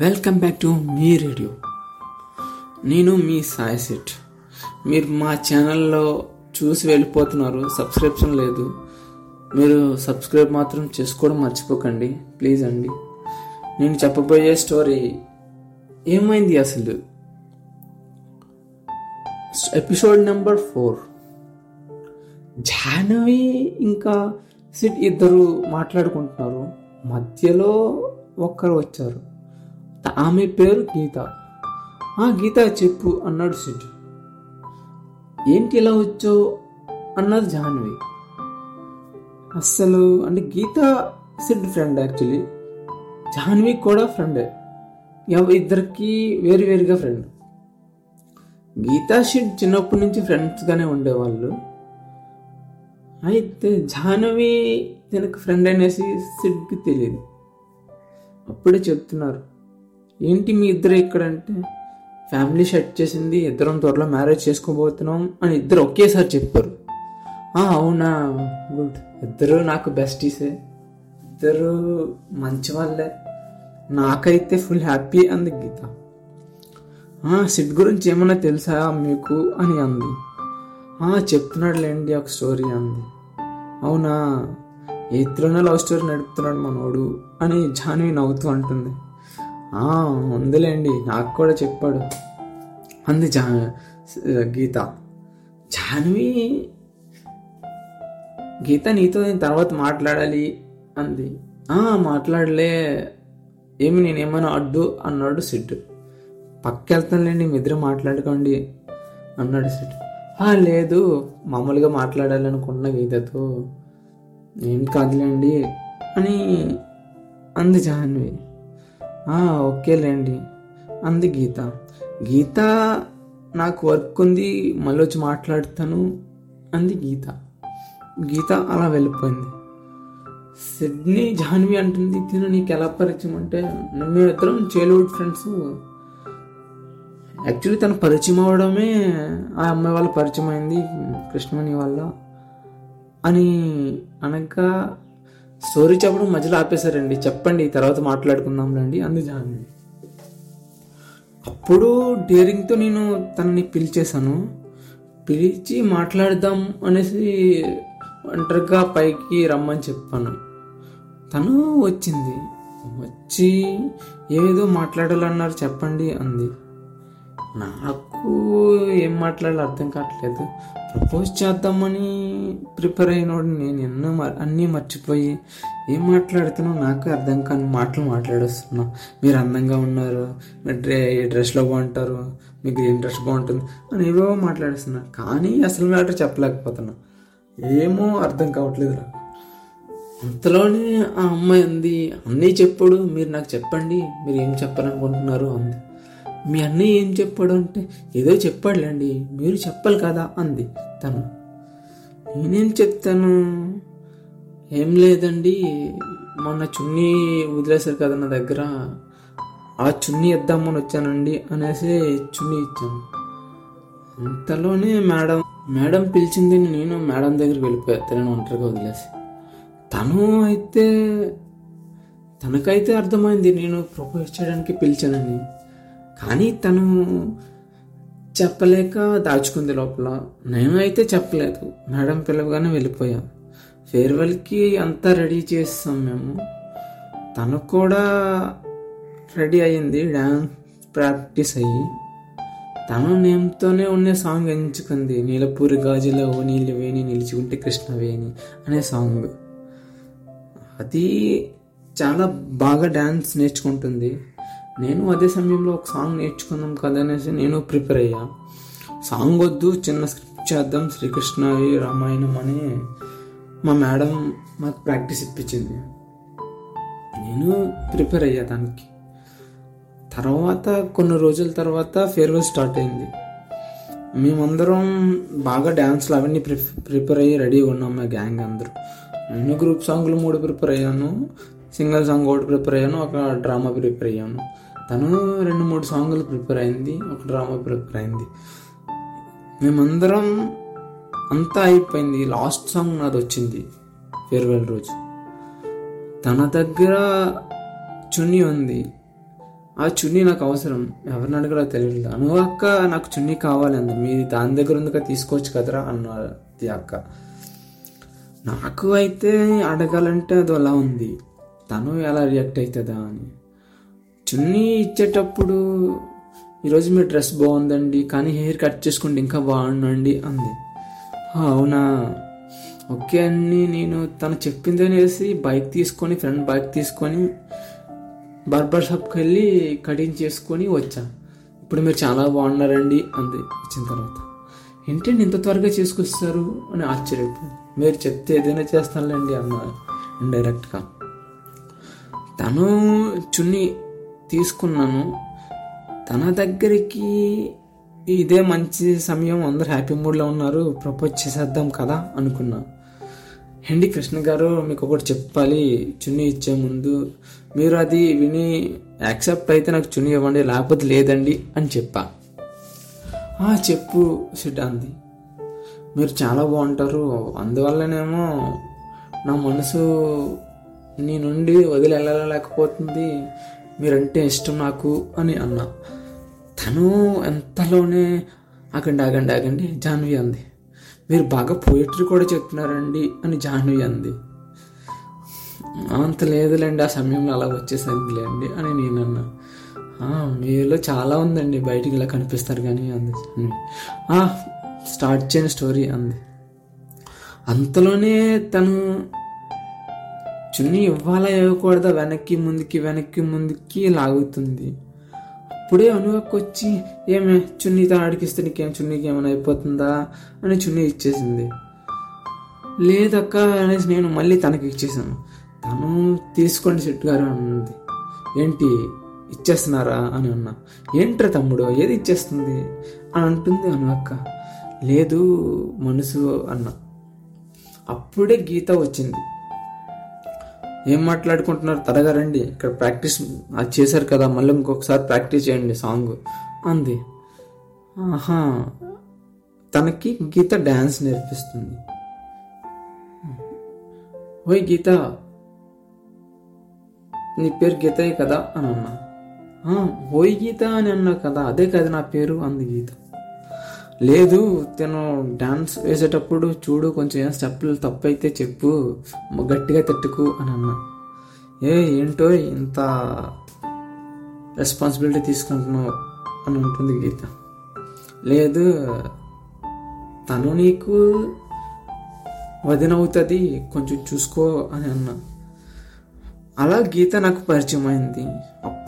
Welcome back to మీ radio. నేను మీ సాయి సెట్ మీరు మా ఛానల్లో చూసి వెళ్ళిపోతున్నారు సబ్స్క్రిప్షన్ లేదు. మీరు సబ్స్క్రైబ్ మాత్రం చేసుకోవడం మర్చిపోకండి ప్లీజ్ అండి. నేను చెప్పబోయే స్టోరీ ఏమైంది అసలు? Episode number four. జాహ్నవి ఇంకా సిట్ ఇద్దరు మాట్లాడుకుంటున్నారు. మధ్యలో ఒక్కరు వచ్చారు. ఆమె పేరు గీత. ఆ గీత చెప్పు అన్నాడు సిట్ ఏంటి ఇలా వచ్చో అన్నది జాహ్నవి అస్సలు అంటే Geetha Sid friend actually Jahnavi కూడా ఫ్రెండే ఇద్దరికి వేరు వేరుగా ఫ్రెండ్ గీతా షిడ్ చిన్నప్పటి నుంచి ఫ్రెండ్స్గానే ఉండేవాళ్ళు. అయితే జాహ్నవి తనకు ఫ్రెండ్ అనేసి సిడ్కి తెలియదు. అప్పుడే చెప్తున్నారు. ఏంటి మీ ఇద్దరు ఇక్కడ అంటే ఫ్యామిలీ సెట్ చేసింది ఇద్దరం త్వరలో మ్యారేజ్ చేసుకోబోతున్నాం అని ఇద్దరు ఒకేసారి చెప్పారు. అవునా? గుడ్. ఇద్దరు నాకు బెస్టీసే ఇద్దరు మంచి వాళ్ళే నాకైతే ఫుల్ హ్యాపీ అంది గీత. సిట్ గురించి ఏమైనా తెలుసా మీకు? అని అంది. "ఆ, చెప్తున్నాడులేండి ఒక స్టోరీ అంది. అవునా? ఎత్తులోనే లవ్ స్టోరీ నడుపుతున్నాడు మనోడు అని జాన్వి నవ్వుతూ అంటుంది. ఉందిలేండి. నాకు కూడా చెప్పాడు. అంది జా గీత. జాన్వి గీత నీతో నేను తర్వాత మాట్లాడాలి అంది. "ఆ, మాట్లాడలే. ఏమి నేనేమైనా అడ్డు అన్నాడు సిడ్ పక్కెళ్తానులేండి మీ ఇద్దరు మాట్లాడుకోండి అన్నాడు సిడ్ "ఆ, లేదు. మామూలుగా మాట్లాడాలనుకున్న గీతతో. ఏం కాదులేండి అని అంది జాహ్నవి ఓకేలేండి. అంది గీత. గీత నాకు వర్క్ ఉంది మళ్ళీ వచ్చి మాట్లాడతాను అంది గీత. గీత అలా వెళ్ళిపోయింది. సిడ్నీ జాహ్నవి అంటుంది తిను నీకు ఎలా పరిచయం అంటే మేమిద్దరం చైల్డ్హుడ్ ఫ్రెండ్స్ యాక్చువల్లీ తను పరిచయం అవడమే ఆ అమ్మాయి వాళ్ళ పరిచయం అయింది కృష్ణమణి వల్ల అని అనగా స్టోరీ చెప్పడం మధ్యలో ఆపేశారండి. చెప్పండి తర్వాత మాట్లాడుకుందాం రండి. అంది అప్పుడు డేరింగ్తో నేను తనని పిలిచేశాను. పిలిచి మాట్లాడదాం అనేసి ఒంటరిగా పైకి రమ్మని చెప్పాను. తను వచ్చింది. వచ్చి ఏదో మాట్లాడాలన్నారు చెప్పండి అంది. నాకు ఏం మాట్లాడాలో అర్థం కావట్లేదు. ప్రపోజ్ చేద్దామని ప్రిపేర్ అయినోడు నేను ఎన్నో అన్నీ మర్చిపోయి ఏం మాట్లాడుతున్నా నాకు అర్థం కాని మాటలు మాట్లాడేస్తున్నా. మీరు అందంగా ఉన్నారు మీరు డ్రె ఏ డ్రెస్లో బాగుంటారు మీకు ఏం డ్రెస్ బాగుంటుంది అని ఏవో మాట్లాడుతున్నా కానీ అసలు మ్యాటర్ చెప్పలేకపోతున్నా. ఏమో అర్థం కావట్లేదు నాకు అంతలోనే ఆ అమ్మాయి అంది అన్నీ చెప్పాడు మీరు నాకు చెప్పండి మీరు ఏం చెప్పాలనుకుంటున్నారు? అంది. మీ అన్నయ్య ఏం చెప్పాడు అంటే ఏదో చెప్పాడులేండి మీరు చెప్పాలి కదా అంది తను. నేనేం చెప్తాను? ఏం లేదండి మొన్న చున్నీ వదిలేశారు కదా నా దగ్గర ఆ చున్నీ ఇద్దామని వచ్చానండి అనేసి చున్నీ ఇచ్చాను. అంతలోనే మేడం మేడం పిలిచింది నేను మేడం దగ్గరికి వెళ్ళిపోయా తనని ఒంటరిగా వదిలేసి. తను అయితే తనకైతే అర్థమైంది నేను ప్రపోజ్ చేయడానికి పిలిచానని. కానీ తను చెప్పలేక దాచుకుంది లోపల. నేను అయితే చెప్పలేదు. మేడం పిలవగానే వెళ్ళిపోయాం. ఫేర్వెల్కి అంతా రెడీ చేస్తాం మేము. తను కూడా రెడీ అయింది డ్యాన్స్ ప్రాక్టీస్ అయ్యి. తను నేమ్తోనే ఉండే సాంగ్ ఎంచుకుంది నీలపూరి గాజులో ఓ నీళ్ళు వేణి నిలిచుకుంటే కృష్ణ వేణి అనే సాంగ్. అది చాలా బాగా డ్యాన్స్ నేర్చుకుంటుంది. నేను అదే సమయంలో ఒక సాంగ్ నేర్చుకుందాం కదా అనేసి నేను ప్రిపేర్ అయ్యా. సాంగ్ వద్దు చిన్న స్క్రిప్ట్ చేద్దాం శ్రీకృష్ణ రామాయణం అని మా మేడం మాకు ప్రాక్టీస్ ఇప్పించింది. నేను ప్రిపేర్ అయ్యా దానికి. తర్వాత కొన్ని రోజుల తర్వాత ఫేర్వెల్ స్టార్ట్ అయింది. మేమందరం బాగా డ్యాన్స్లు అవన్నీ ప్రి ప్రిపేర్ అయ్యి రెడీగా ఉన్నాం మా గ్యాంగ్ అందరూ. నేను గ్రూప్ సాంగ్లు మూడు ప్రిపేర్ అయ్యాను. సింగిల్ సాంగ్ ఒకటి ప్రిపేర్ అయ్యాను ఒక డ్రామా ప్రిపేర్ అయ్యాను. తను రెండు మూడు సాంగ్లు ప్రిపేర్ అయింది ఒక డ్రామా ప్రిపేర్ అయింది. మేమందరం అంతా అయిపోయింది. లాస్ట్ సాంగ్ నాది వచ్చింది ఫేర్వెల్ రోజు. తన దగ్గర చున్నీ ఉంది. ఆ చున్నీ నాకు అవసరం. ఎవరిని అడగలో తెలియదు అను అక్క నాకు చున్నీ కావాలి అంది. మీది దాని దగ్గర ఉందిగా తీసుకోవచ్చు కదరా అన్నది అక్క. నాకు అయితే అడగాలంటే అది అలా ఉంది. తను ఎలా రియాక్ట్ అవుతుందా అని. చున్నీ ఇచ్చేటప్పుడు ఈరోజు మీ డ్రెస్ బాగుందండి కానీ హెయిర్ కట్ చేసుకుంటే ఇంకా బాగుండండి అంది. అవునా? ఓకే అని నేను తను చెప్పింది అనేసి బైక్ తీసుకొని ఫ్రెండ్ బైక్ తీసుకొని బార్బర్ షాప్కి వెళ్ళి కటింగ్ చేసుకొని వచ్చా. ఇప్పుడు మీరు చాలా బాగున్నారండి అంది వచ్చిన తర్వాత. ఏంటండి ఇంత త్వరగా చేసుకొస్తారు అని ఆశ్చర్యపోయింది. మీరు చెప్తే ఏదైనా చేస్తానులేండి అన్న ఇండైరెక్ట్గా తను చున్నీ తీసుకున్నాను. తన దగ్గరికి ఇదే మంచి సమయం అందరు హ్యాపీ మూడ్లో ఉన్నారు ప్రపోజ్ చేసేద్దాం కదా అనుకున్నా. హెండి కృష్ణ గారు మీకు ఒకటి చెప్పాలి చున్నీ ఇచ్చే ముందు మీరు అది విని యాక్సెప్ట్ అయితే నాకు చున్నీ ఇవ్వండి లేకపోతే లేదండి అని చెప్పా. "ఆ, చెప్పు సిడ్డాంది మీరు చాలా బాగుంటారు అందువల్లనేమో నా మనసు నీ నుండి వదిలి వెళ్ళలేకపోతుంది మీరంటే ఇష్టం నాకు అని అన్నా. తను ఎంతలోనే ఆగండి ఆగండి ఆగండి జాహ్నవి అంది. మీరు బాగా పోయిటరీ కూడా చెప్తున్నారండి అని జాహ్నవి అంది. అంత లేదులేండి ఆ సమయంలో అలా వచ్చేసరిలేండి అని నేను అన్నా. మీలో చాలా ఉందండి బయటికి ఇలా కనిపిస్తారు కానీ అంది "ఆ, స్టార్ట్ చేయని స్టోరీ అంది. అంతలోనే తను చున్నీ ఇవ్వాలా ఇవ్వకూడదా వెనక్కి ముందుకి వెనక్కి ముందుకి లాగుతుంది. అప్పుడే అనువకు వచ్చి ఏమే చున్నీతో అడిగిస్తే నీకేం చున్నీకి ఏమైనా అయిపోతుందా? అని చున్నీ ఇచ్చేసింది. లేదక్క అనేసి నేను మళ్ళీ తనకి ఇచ్చేసాను. తను తీసుకోండి సెట్ గారు అన్నది. ఏంటి ఇచ్చేస్తున్నారా? అని అన్నా. ఏంట్రా తమ్ముడు ఏది ఇచ్చేస్తుంది? అని అంటుంది అనువక్క. లేదు మనసు అన్న. అప్పుడే గీత వచ్చింది. ఏం మాట్లాడుకుంటున్నారు? త్వరగా రండి. ఇక్కడ ప్రాక్టీస్ అది చేశారు కదా మళ్ళీ ఇంకొకసారి ప్రాక్టీస్ చేయండి సాంగ్. అంది. ఆహా. తనకి గీత డ్యాన్స్ నేర్పిస్తుంది. ఓయ్ గీత. నీ పేరు గీతయే కదా అని అన్నా. ఓయ్ గీత అని అన్నా కదా అదే కదా నా పేరు అంది గీత. లేదు తను డాన్స్ వేసేటప్పుడు చూడు కొంచెం ఏం స్టెప్పులు తప్పు అయితే చెప్పు గట్టిగా తట్టుకు అని అన్నా. ఏ ఏంటో ఇంత రెస్పాన్సిబిలిటీ తీసుకుంటున్నావు అని ఉంటుంది గీత. లేదు తను నీకు వదినవుతుంది కొంచెం చూసుకో అని అన్నా. అలా గీత నాకు పరిచయం అయింది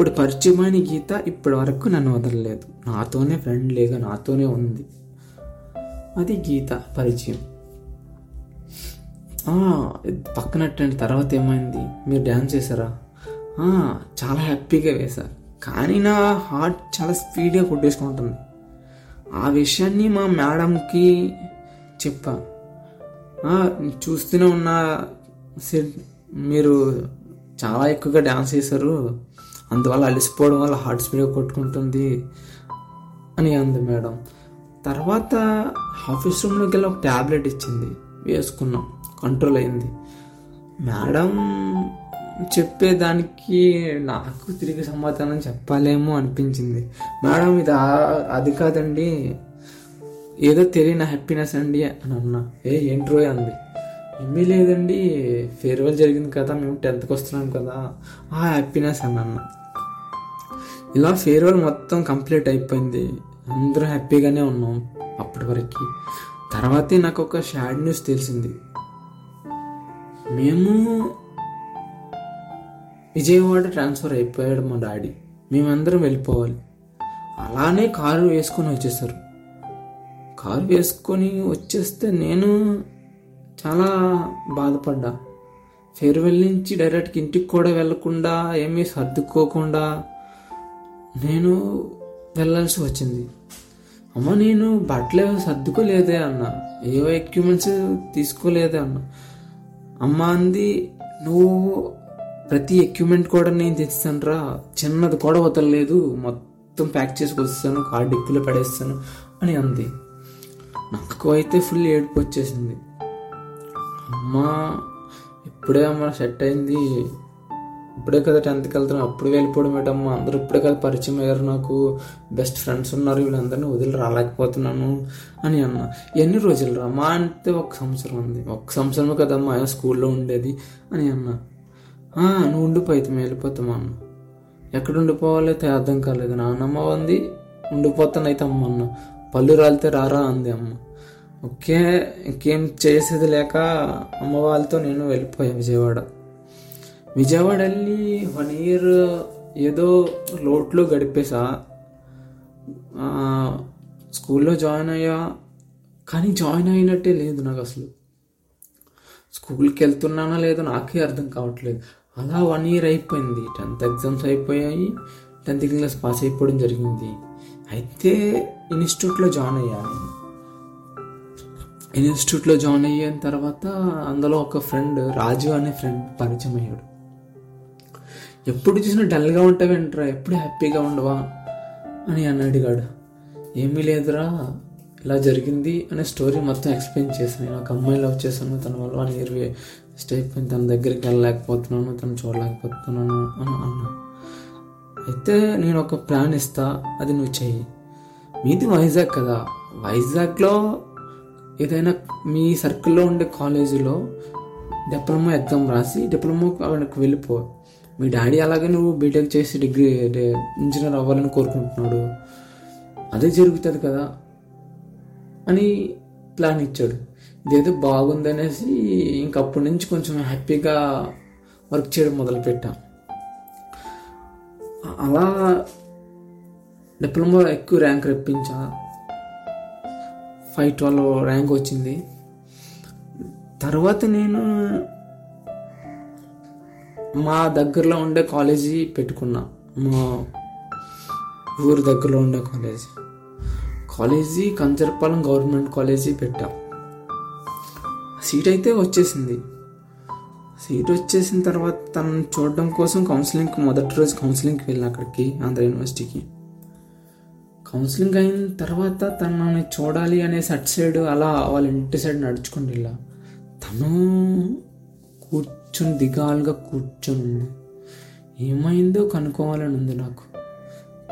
అప్పుడు పరిచయమైన గీత ఇప్పటి వరకు నన్ను వదలలేదు. నాతోనే ఫ్రెండ్లీగా నాతోనే ఉంది. అది గీత పరిచయం. పక్కనట్టండి తర్వాత ఏమైంది? మీరు డ్యాన్స్ చేశారా? చాలా హ్యాపీగా వేశారు కానీ నా హార్ట్ చాలా స్పీడ్గా కొట్టేసుకుంటుంది ఆ విషయాన్ని మా మేడంకి చెప్పా. చూస్తూనే ఉన్న మీరు చాలా ఎక్కువగా డ్యాన్స్ చేశారు. అందువల్ల అలసిపోవడం వల్ల హార్ట్ స్పీడ్గా కొట్టుకుంటుంది అని అంది మేడం. తర్వాత ఆఫీస్ రూమ్లోకి వెళ్ళి ఒక ట్యాబ్లెట్ ఇచ్చింది. వేసుకున్నాం. కంట్రోల్ అయింది. మేడం చెప్పేదానికి నాకు తిరిగి సమాధానం చెప్పాలేమో అనిపించింది. మేడం ఇది అది కాదండి. ఏదో తెలియని హ్యాపీనెస్ అండి అని అన్నా. ఏ ఏంట్రో అంది. ఏమీ లేదండి. ఫేర్వెల్ జరిగింది కదా మేము టెన్త్కి వస్తున్నాం కదా. ఆ హ్యాపీనెస్ అని అన్నా. ఇలా ఫేర్వెల్ మొత్తం కంప్లీట్ అయిపోయింది. అందరూ హ్యాపీగానే ఉన్నాం అప్పటి వరకు. తర్వాతే నాకు ఒక షాడ్ న్యూస్ తెలిసింది. మేము విజయవాడ ట్రాన్స్ఫర్ అయిపోయాడు మా డాడీ మేమందరం వెళ్ళిపోవాలి. అలానే కారు వేసుకొని వచ్చేసారు. కారు వేసుకొని వచ్చేస్తే నేను చాలా బాధపడ్డా. ఫేర్వెల్ నుంచి డైరెక్ట్గా ఇంటికి కూడా వెళ్ళకుండా ఏమీ సర్దుకోకుండా నేను వెళ్ళాల్సి వచ్చింది. అమ్మ నేను బట్టలు సర్దుకోలేదే అన్న. ఏవో ఎక్విప్మెంట్స్ తీసుకోలేదే అన్న. అమ్మ అంది నువ్వు ప్రతి ఎక్విప్మెంట్ కూడా నేను తెచ్చాను రా. చిన్నది కూడా వదలలేదు. మొత్తం ప్యాక్ చేసుకొస్తాను. కార్ డిక్కీలో పడేస్తాను అని అంది. నాకు అయితే ఫుల్ ఏడుపు వచ్చేసింది. అమ్మా ఇప్పుడే అమ్మ సెట్ అయింది. ఇప్పుడే కదా టెన్త్కి వెళ్తున్నాను అప్పుడు వెళ్ళిపోవడం ఏంటమ్మా? అందరూ ఇప్పుడే కదా పరిచయం అయ్యారు నాకు. బెస్ట్ ఫ్రెండ్స్ ఉన్నారు. వీళ్ళందరినీ వదిలి రాలేకపోతున్నాను అని అన్న. ఎన్ని రోజులు రా? మా అంటే ఒక సంవత్సరం ఉంది. ఒక సంవత్సరమే కదమ్మా ఆయన స్కూల్లో ఉండేది అని అన్న. నువ్వు ఉండిపోయితే వెళ్ళిపోతామా అన్న. ఎక్కడ ఉండిపోవాలి అయితే అర్థం కాలేదు. నాన్నమ్మ ఉంది ఉండిపోతానైతే అమ్మ అన్న. పళ్ళు రాలితే రారా అంది అమ్మ. ఓకే ఇంకేం చేసేది లేక అమ్మ వాళ్ళతో నేను వెళ్ళిపోయా విజయవాడ. విజయవాడ వెళ్ళి వన్ ఇయర్ ఏదో లోట్లో గడిపేసా. స్కూల్లో జాయిన్ అయ్యా. కానీ జాయిన్ అయినట్టే లేదు నాకు అసలు స్కూల్కి వెళ్తున్నానా లేదో నాకే అర్థం కావట్లేదు. అలా వన్ ఇయర్ అయిపోయింది. టెన్త్ ఎగ్జామ్స్ అయిపోయాయి. టెన్త్ క్లాస్ పాస్ అయిపోవడం జరిగింది. అయితే ఇన్స్టిట్యూట్లో జాయిన్ అయ్యాను ఇన్స్టిట్యూట్లో జాయిన్ అయిన తర్వాత అందులో ఒక ఫ్రెండ్ రాజు అనే ఫ్రెండ్ పరిచయం అయ్యాడు. ఎప్పుడు చూసినా డల్గా ఉంటావేంట్రా ఎప్పుడు హ్యాపీగా ఉండవా? అని అని అడిగాడు. ఏమీ లేదురా ఇలా జరిగింది అనే స్టోరీ మొత్తం ఎక్స్ప్లెయిన్ చేశాను. నేను ఒక అమ్మాయి లవ్ చేశాను తన వల్ల వన్ ఇయర్ తన దగ్గరికి వెళ్ళలేకపోతున్నాను తను చూడలేకపోతున్నాను అని అన్నా. అయితే నేను ఒక ప్లాన్ ఇస్తా అది నువ్వు చెయ్యి. మీది వైజాగ్ కదా. వైజాగ్లో ఏదైనా మీ సర్కిల్లో ఉండే కాలేజీలో డిప్లొమా ఎగ్జామ్ రాసి డిప్లొమా వాళ్ళకి వెళ్ళిపో. మీ డాడీ అలాగే నువ్వు బీటెక్ చేసి డిగ్రీ ఇంజనీర్ అవ్వాలని కోరుకుంటున్నాడు. అదే జరుగుతుంది కదా అని ప్లాన్ ఇచ్చాడు. ఇదేదో బాగుందనేసి ఇంకప్పటి నుంచి కొంచెం హ్యాపీగా వర్క్ చేయడం మొదలుపెట్టాం. అలా డిప్లొమా ఎక్కువ ర్యాంక్ రప్పించా. ఫైవ్ ట్వెల్వ్ ర్యాంక్ వచ్చింది. తర్వాత నేను మా దగ్గరలో ఉండే కాలేజీ పెట్టుకున్నా. మా ఊరు దగ్గరలో ఉండే college. College Kancharapalem government college పెట్టా. సీట్ అయితే వచ్చేసింది. సీట్ వచ్చేసిన తర్వాత తనను చూడడం కోసం కౌన్సిలింగ్కి మొదటి రోజు కౌన్సిలింగ్కి వెళ్ళిన అక్కడికి ఆంధ్ర యూనివర్సిటీకి. కౌన్సిలింగ్ అయిన తర్వాత తనని చూడాలి అనేసి అటు సైడ్ అలా వాళ్ళ ఇంటి సైడ్ నడుచుకుంటూ వెళ్ళా. తను కూర్చొని దిగాలుగా కూర్చొని ఉంది ఏమైందో కనుక్కోవాలని ఉంది నాకు.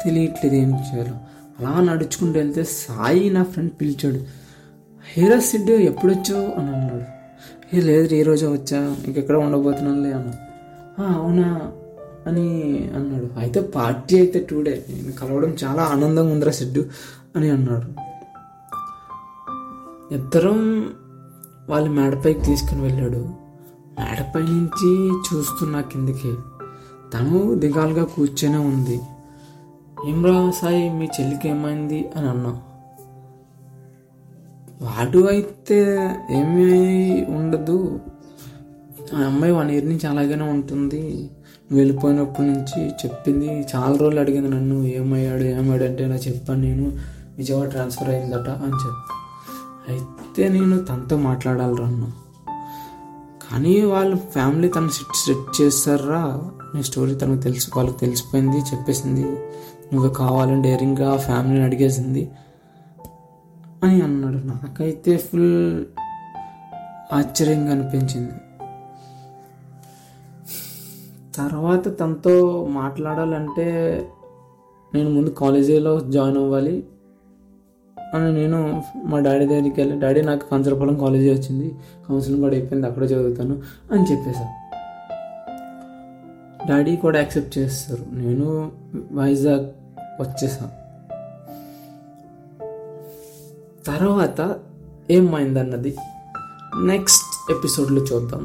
తెలియట్లేదు ఏం చేయాలో. అలా నడుచుకుంటూ వెళ్తే సాయి నా ఫ్రెండ్ పిలిచాడు. హీరో సిడ్ ఎప్పుడు వచ్చావు అని అన్నాడు. ఏ లేదు ఈ రోజు వచ్చా. ఇంకెక్కడ ఉండబోతున్నానులే అన్న అవునా? అని అన్నాడు. అయితే పార్టీ అయితే టుడే నేను కలవడం చాలా ఆనందంగా ఉందిరా సిడ్డు అని అన్నాడు. ఇద్దరం వాళ్ళ మేడపైకి తీసుకుని వెళ్ళాడు. మేడపై నుంచి చూస్తున్నా కిందికి. తను దిగాలుగా కూర్చొనే ఉంది. ఏమ్రా సాయి మీ చెల్లికి ఏమైంది అని అన్నా. వాడు అయితే ఏమీ ఉండదు. ఆ అమ్మాయి వన్ ఇయర్ నుంచి అలాగనే ఉంటుంది. వెళ్ళిపోయినప్పటి నుంచి చెప్పింది చాలా రోజులు అడిగింది నన్ను. ఏమయ్యాడు ఏమయ్యాడు అంటే నాకు చెప్పాను నేను. విజయవాడ ట్రాన్స్ఫర్ అయిందట అని చెప్పి. అయితే నేను తనతో మాట్లాడాలి అన్న. కానీ వాళ్ళ ఫ్యామిలీ తను సెట్ సెట్ చేస్తారా? నీ స్టోరీ తనకు తెలుసు వాళ్ళకి తెలిసిపోయింది చెప్పేసింది. నువ్వు కావాలని డేరింగ్గా ఫ్యామిలీని అడిగేసింది అని అన్నాడు. నాకైతే ఫుల్ ఆశ్చర్యంగా అనిపించింది. తర్వాత తనతో మాట్లాడాలంటే నేను ముందు కాలేజీలో జాయిన్ అవ్వాలి. అని నేను మా డాడీ దగ్గరికి వెళ్ళి డాడీ నాకు కంచరపాలెం కాలేజీ వచ్చింది కౌన్సిలింగ్ కూడా అయిపోయింది అక్కడ చదువుతాను అని చెప్పేశాను డాడీ కూడా యాక్సెప్ట్ చేస్తారు. నేను వైజాగ్ వచ్చేసాను తర్వాత ఏమైందన్నది నెక్స్ట్ ఎపిసోడ్లో చూద్దాం.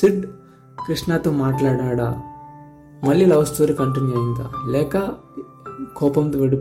సిడ్ కృష్ణతో మాట్లాడా మళ్ళీ లవ్ స్టోరీ కంటిన్యూ అయిందా? లేక కోపంతో విడి